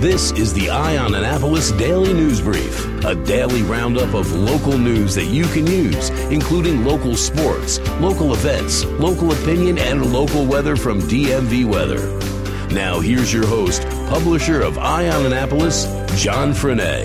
This is the Eye on Annapolis Daily News Brief, a daily roundup of local news that you can use, including local sports, local events, local opinion, and local weather from DMV Weather. Now, here's your host, publisher of Eye on Annapolis, John Frenaye.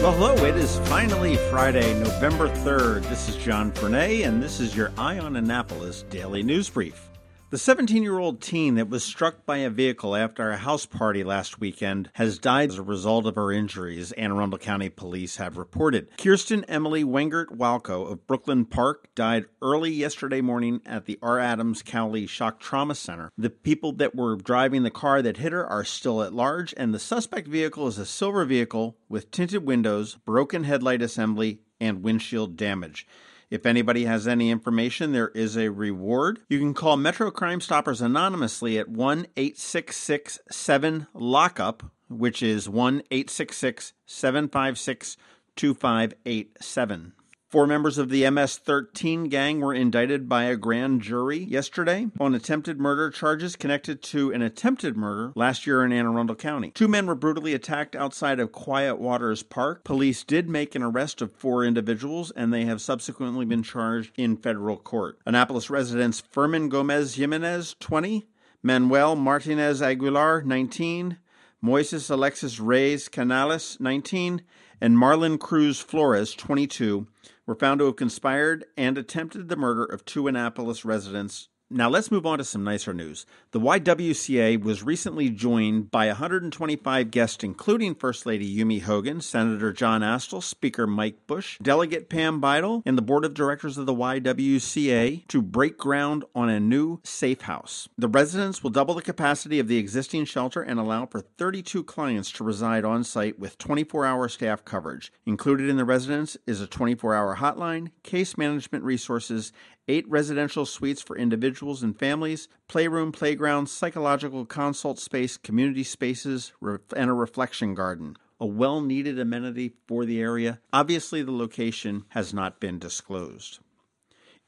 Well, hello. It is finally Friday, November 3rd. This is John Frenaye, and this is your Eye on Annapolis Daily News Brief. The 17 year old teen that was struck by a vehicle after a house party last weekend has died as a result of her injuries, Anne Arundel County Police have reported. Kirsten Emily Wengert Walco of Brooklyn Park died early yesterday morning at the R. Adams Cowley Shock Trauma Center. The people that were driving the car that hit her are still at large, and the suspect vehicle is a silver vehicle with tinted windows, broken headlight assembly, and windshield damage. If anybody has any information, there is a reward. You can call Metro Crime Stoppers anonymously at 1 866 7 Lockup, which is 1 866 756 2587. Four members of the MS 13 gang were indicted by a grand jury yesterday on attempted murder charges connected to an attempted murder last year in Anne Arundel County. Two men were brutally attacked outside of Quiet Waters Park. Police did make an arrest of four individuals and they have subsequently been charged in federal court. Annapolis residents Furman Gomez Jimenez, 20, Manuel Martinez Aguilar, 19, Moises Alexis Reyes Canales, 19, and Marlon Cruz Flores, 22, were found to have conspired and attempted the murder of two Annapolis residents now let's move on to some nicer news. The YWCA was recently joined by 125 guests, including First Lady Yumi Hogan, Senator John Astle, Speaker Mike Busch, Delegate Pam Beidel, and the Board of Directors of the YWCA to break ground on a new safe house. The residents will double the capacity of the existing shelter and allow for 32 clients to reside on site with 24 hour staff coverage. Included in the residence is a 24 hour hotline, case management resources, eight residential suites for individuals and families, playroom, playground, psychological consult space, community spaces, and a reflection garden. A well needed amenity for the area. Obviously, the location has not been disclosed.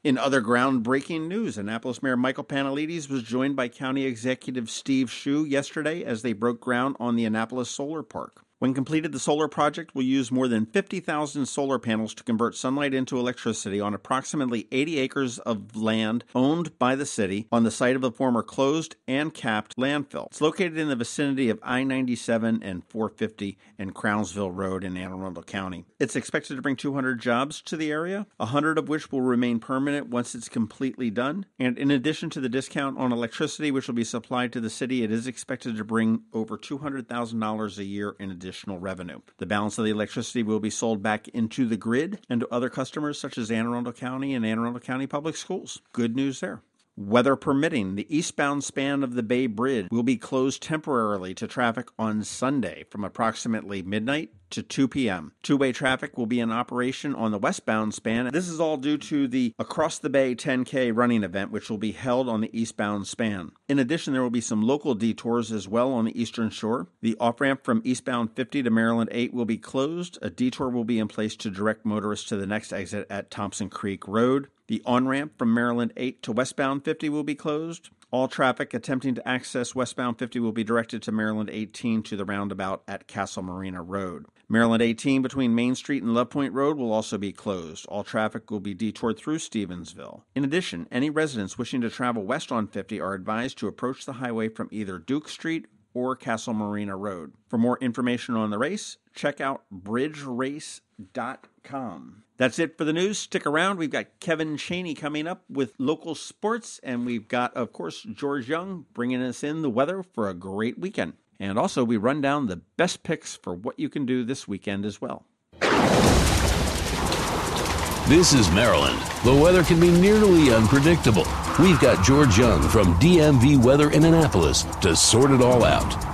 In other groundbreaking news, Annapolis Mayor Michael Pantelides was joined by County Executive Steve Schuh yesterday as they broke ground on the Annapolis Solar Park. When completed, the solar project will use more than 50,000 solar panels to convert sunlight into electricity on approximately 80 acres of land owned by the city on the site of a former closed and capped landfill. It's located in the vicinity of I 97 and 450 and Crownsville Road in Anne Arundel County. It's expected to bring 200 jobs to the area, 100 of which will remain permanent once it's completely done. And in addition to the discount on electricity, which will be supplied to the city, it is expected to bring over $200,000 a year in addition additional revenue. The balance of the electricity will be sold back into the grid and to other customers such as Anne Arundel County and Anne Arundel County Public Schools. Good news there. Weather permitting, the eastbound span of the Bay Bridge will be closed temporarily to traffic on Sunday from approximately midnight to 2 p.m. Two way traffic will be in operation on the westbound span. This is all due to the Across the Bay 10K running event, which will be held on the eastbound span. In addition, there will be some local detours as well on the eastern shore. The off ramp from eastbound 50 to Maryland 8 will be closed. A detour will be in place to direct motorists to the next exit at Thompson Creek Road. The on ramp from Maryland 8 to westbound 50 will be closed. All traffic attempting to access westbound 50 will be directed to Maryland 18 to the roundabout at Castle Marina Road. Maryland 18 between Main Street and Love Point Road will also be closed. All traffic will be detoured through Stevensville. In addition, any residents wishing to travel west on 50 are advised to approach the highway from either Duke Street or Castle Marina Road. For more information on the race, check out bridgerace.com. That's it for the news. Stick around. We've got Kevin Chaney coming up with local sports, and we've got, of course, George Young bringing us in the weather for a great weekend. And also, we run down the best picks for what you can do this weekend as well. This is Maryland. The weather can be nearly unpredictable. We've got George Young from DMV Weather in Annapolis to sort it all out.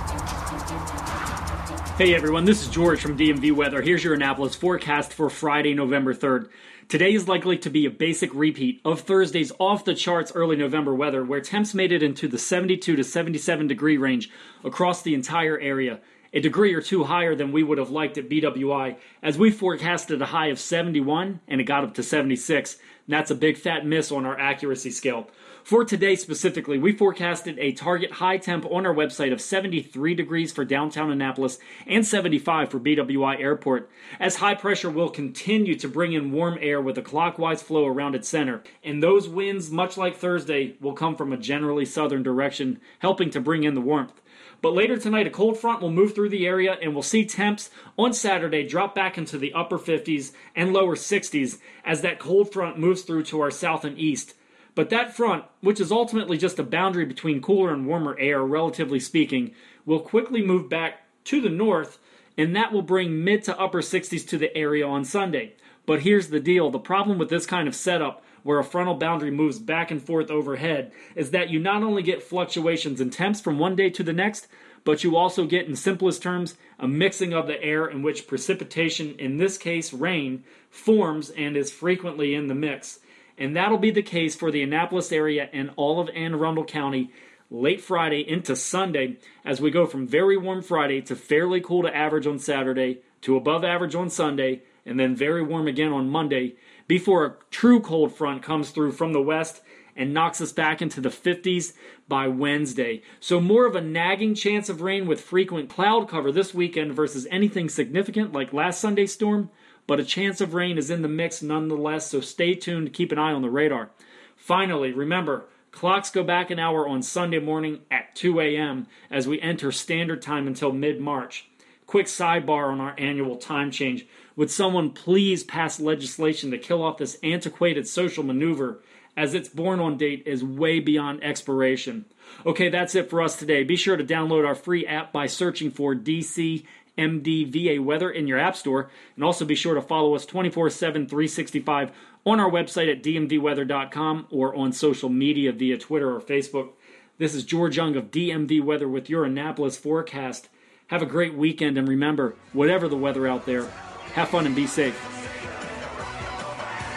Hey everyone, this is George from DMV Weather. Here's your Annapolis forecast for Friday, November 3rd. Today is likely to be a basic repeat of Thursday's off the charts early November weather, where temps made it into the 72 to 77 degree range across the entire area, a degree or two higher than we would have liked at BWI, as we forecasted a high of 71 and it got up to 76. And that's a big fat miss on our accuracy scale. For today specifically, we forecasted a target high temp on our website of 73 degrees for downtown Annapolis and 75 for BWI Airport, as high pressure will continue to bring in warm air with a clockwise flow around its center. And those winds, much like Thursday, will come from a generally southern direction, helping to bring in the warmth. But later tonight, a cold front will move through the area and we'll see temps on Saturday drop back into the upper 50s and lower 60s as that cold front moves through to our south and east. But that front, which is ultimately just a boundary between cooler and warmer air, relatively speaking, will quickly move back to the north, and that will bring mid to upper 60s to the area on Sunday. But here's the deal the problem with this kind of setup, where a frontal boundary moves back and forth overhead, is that you not only get fluctuations in temps from one day to the next, but you also get, in simplest terms, a mixing of the air in which precipitation, in this case rain, forms and is frequently in the mix and that'll be the case for the Annapolis area and all of Anne Arundel County late Friday into Sunday as we go from very warm Friday to fairly cool to average on Saturday to above average on Sunday and then very warm again on Monday before a true cold front comes through from the west and knocks us back into the 50s by Wednesday. So, more of a nagging chance of rain with frequent cloud cover this weekend versus anything significant like last Sunday's storm but a chance of rain is in the mix nonetheless, so stay tuned keep an eye on the radar. Finally, remember, clocks go back an hour on Sunday morning at 2 a.m. as we enter standard time until mid March. Quick sidebar on our annual time change. Would someone please pass legislation to kill off this antiquated social maneuver as its born on date is way beyond expiration? Okay, that's it for us today. Be sure to download our free app by searching for DC MDVA Weather in your App Store. And also be sure to follow us 24 7, 365 on our website at dmvweather.com or on social media via Twitter or Facebook. This is George Young of DMV Weather with your Annapolis forecast. Have a great weekend and remember, whatever the weather out there, have fun and be safe.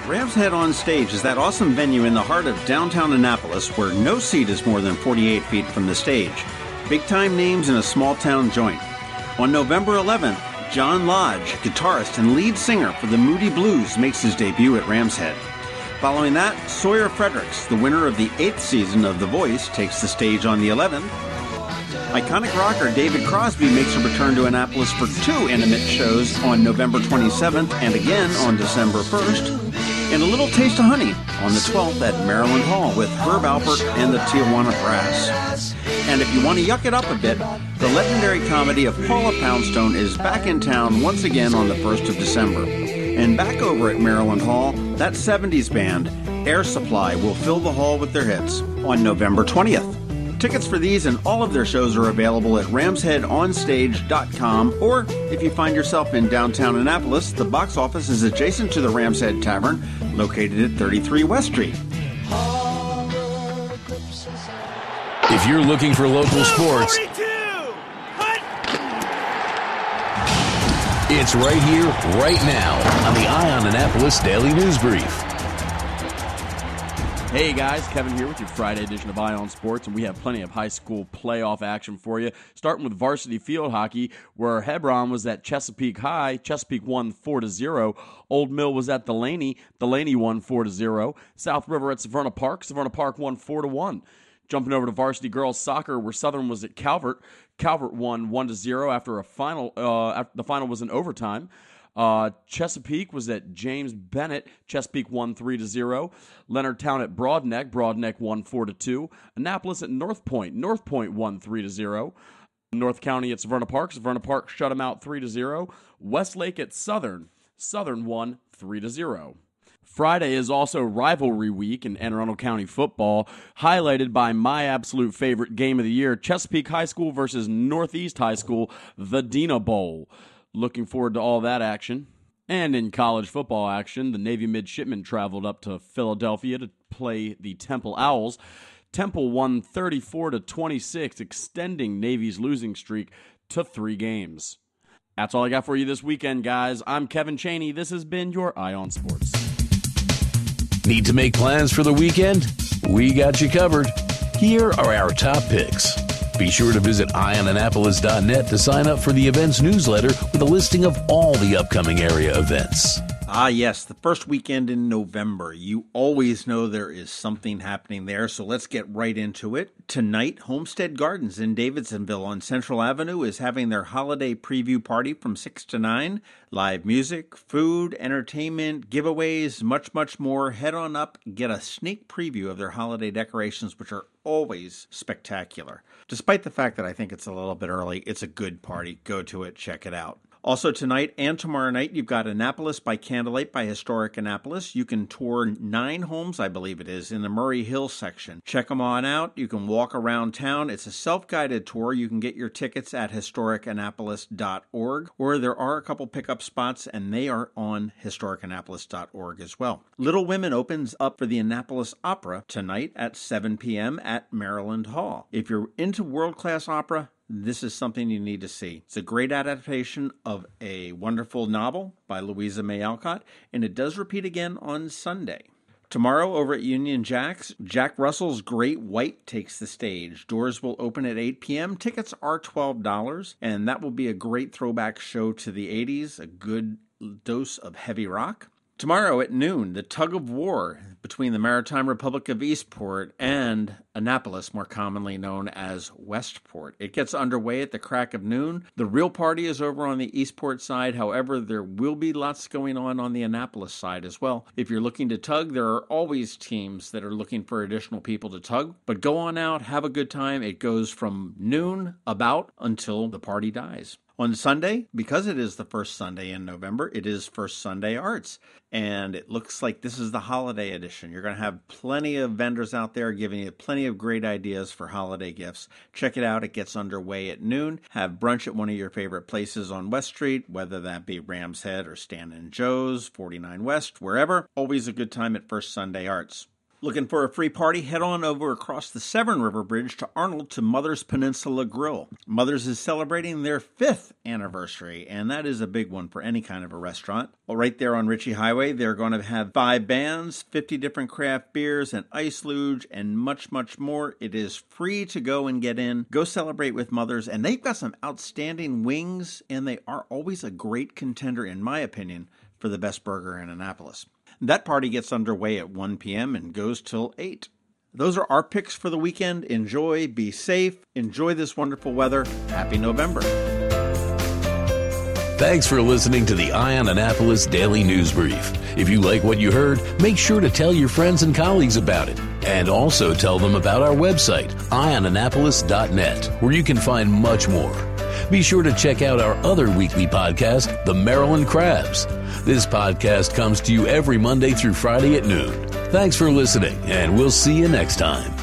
Rams Head on Stage is that awesome venue in the heart of downtown Annapolis where no seat is more than 48 feet from the stage. Big time names in a small town joint. On November 11th, John Lodge, guitarist and lead singer for the Moody Blues, makes his debut at Ram's Head. Following that, Sawyer Fredericks, the winner of the eighth season of The Voice, takes the stage on the 11th. Iconic rocker David Crosby makes a return to Annapolis for two intimate shows on November 27th and again on December 1st. And a little taste of honey on the 12th at Maryland Hall with Herb Alpert and the Tijuana Brass. And if you want to yuck it up a bit, the legendary comedy of Paula Poundstone is back in town once again on the 1st of December. And back over at Maryland Hall, that 70s band, Air Supply, will fill the hall with their hits on November 20th. Tickets for these and all of their shows are available at ramsheadonstage.com, or if you find yourself in downtown Annapolis, the box office is adjacent to the Ram's Head Tavern, located at 33 West Street. If you're looking for local sports, it's right here, right now on the Eye on Annapolis Daily News Brief. Hey guys, Kevin here with your Friday edition of Ion Sports, and we have plenty of high school playoff action for you. Starting with varsity field hockey, where Hebron was at Chesapeake High. Chesapeake won four to zero. Old Mill was at Dulaney. Dulaney won four to zero. South River at Severna Park. Severna Park won four to one. Jumping over to varsity girls soccer, where Southern was at Calvert. Calvert won one to zero after a final. Uh, after the final was in overtime. Uh, Chesapeake was at James Bennett. Chesapeake won three to zero. Leonardtown at Broadneck. Broadneck won four to two. Annapolis at North Point. North Point won three to zero. North County at Severna Park. Severna Park shut them out three to zero. Westlake at Southern. Southern won three to zero. Friday is also rivalry week in Anne Arundel County football, highlighted by my absolute favorite game of the year Chesapeake High School versus Northeast High School, the Dina Bowl. Looking forward to all that action. And in college football action, the Navy midshipmen traveled up to Philadelphia to play the Temple Owls. Temple won 34 to 26, extending Navy's losing streak to 3 games. That's all I got for you this weekend, guys. I'm Kevin Chaney. This has been your Eye on Sports. Need to make plans for the weekend? We got you covered. Here are our top picks. Be sure to visit eyeonannapolis.net to sign up for the events newsletter with a listing of all the upcoming area events. Ah, yes, the first weekend in November. You always know there is something happening there, so let's get right into it. Tonight, Homestead Gardens in Davidsonville on Central Avenue is having their holiday preview party from 6 to 9. Live music, food, entertainment, giveaways, much, much more. Head on up, get a sneak preview of their holiday decorations, which are always spectacular. Despite the fact that I think it's a little bit early, it's a good party. Go to it, check it out. Also, tonight and tomorrow night, you've got Annapolis by Candlelight by Historic Annapolis. You can tour nine homes, I believe it is, in the Murray Hill section. Check them on out. You can walk around town. It's a self guided tour. You can get your tickets at historicannapolis.org, or there are a couple pickup spots, and they are on historicannapolis.org as well. Little Women opens up for the Annapolis Opera tonight at 7 p.m. at Maryland Hall. If you're into world class opera, this is something you need to see. It's a great adaptation of a wonderful novel by Louisa May Alcott, and it does repeat again on Sunday. Tomorrow over at Union Jack's, Jack Russell's Great White takes the stage. Doors will open at 8 p.m. Tickets are $12, and that will be a great throwback show to the 80s, a good dose of heavy rock. Tomorrow at noon, the tug of war between the Maritime Republic of Eastport and Annapolis, more commonly known as Westport. It gets underway at the crack of noon. The real party is over on the Eastport side. However, there will be lots going on on the Annapolis side as well. If you're looking to tug, there are always teams that are looking for additional people to tug. But go on out, have a good time. It goes from noon about until the party dies. On Sunday, because it is the first Sunday in November, it is First Sunday Arts. And it looks like this is the holiday edition. You're going to have plenty of vendors out there giving you plenty of great ideas for holiday gifts. Check it out. It gets underway at noon. Have brunch at one of your favorite places on West Street, whether that be Ram's Head or Stan and Joe's, 49 West, wherever. Always a good time at First Sunday Arts. Looking for a free party? Head on over across the Severn River Bridge to Arnold to Mother's Peninsula Grill. Mother's is celebrating their fifth anniversary, and that is a big one for any kind of a restaurant. Well, right there on Ritchie Highway, they're going to have five bands, 50 different craft beers, and ice luge, and much, much more. It is free to go and get in. Go celebrate with Mother's, and they've got some outstanding wings, and they are always a great contender, in my opinion, for the best burger in Annapolis. That party gets underway at 1 p.m. and goes till 8. Those are our picks for the weekend. Enjoy, be safe, enjoy this wonderful weather. Happy November. Thanks for listening to the Eye on Annapolis Daily News Brief. If you like what you heard, make sure to tell your friends and colleagues about it. And also tell them about our website, eyeonannapolis.net, where you can find much more. Be sure to check out our other weekly podcast, The Maryland Crabs. This podcast comes to you every Monday through Friday at noon. Thanks for listening, and we'll see you next time.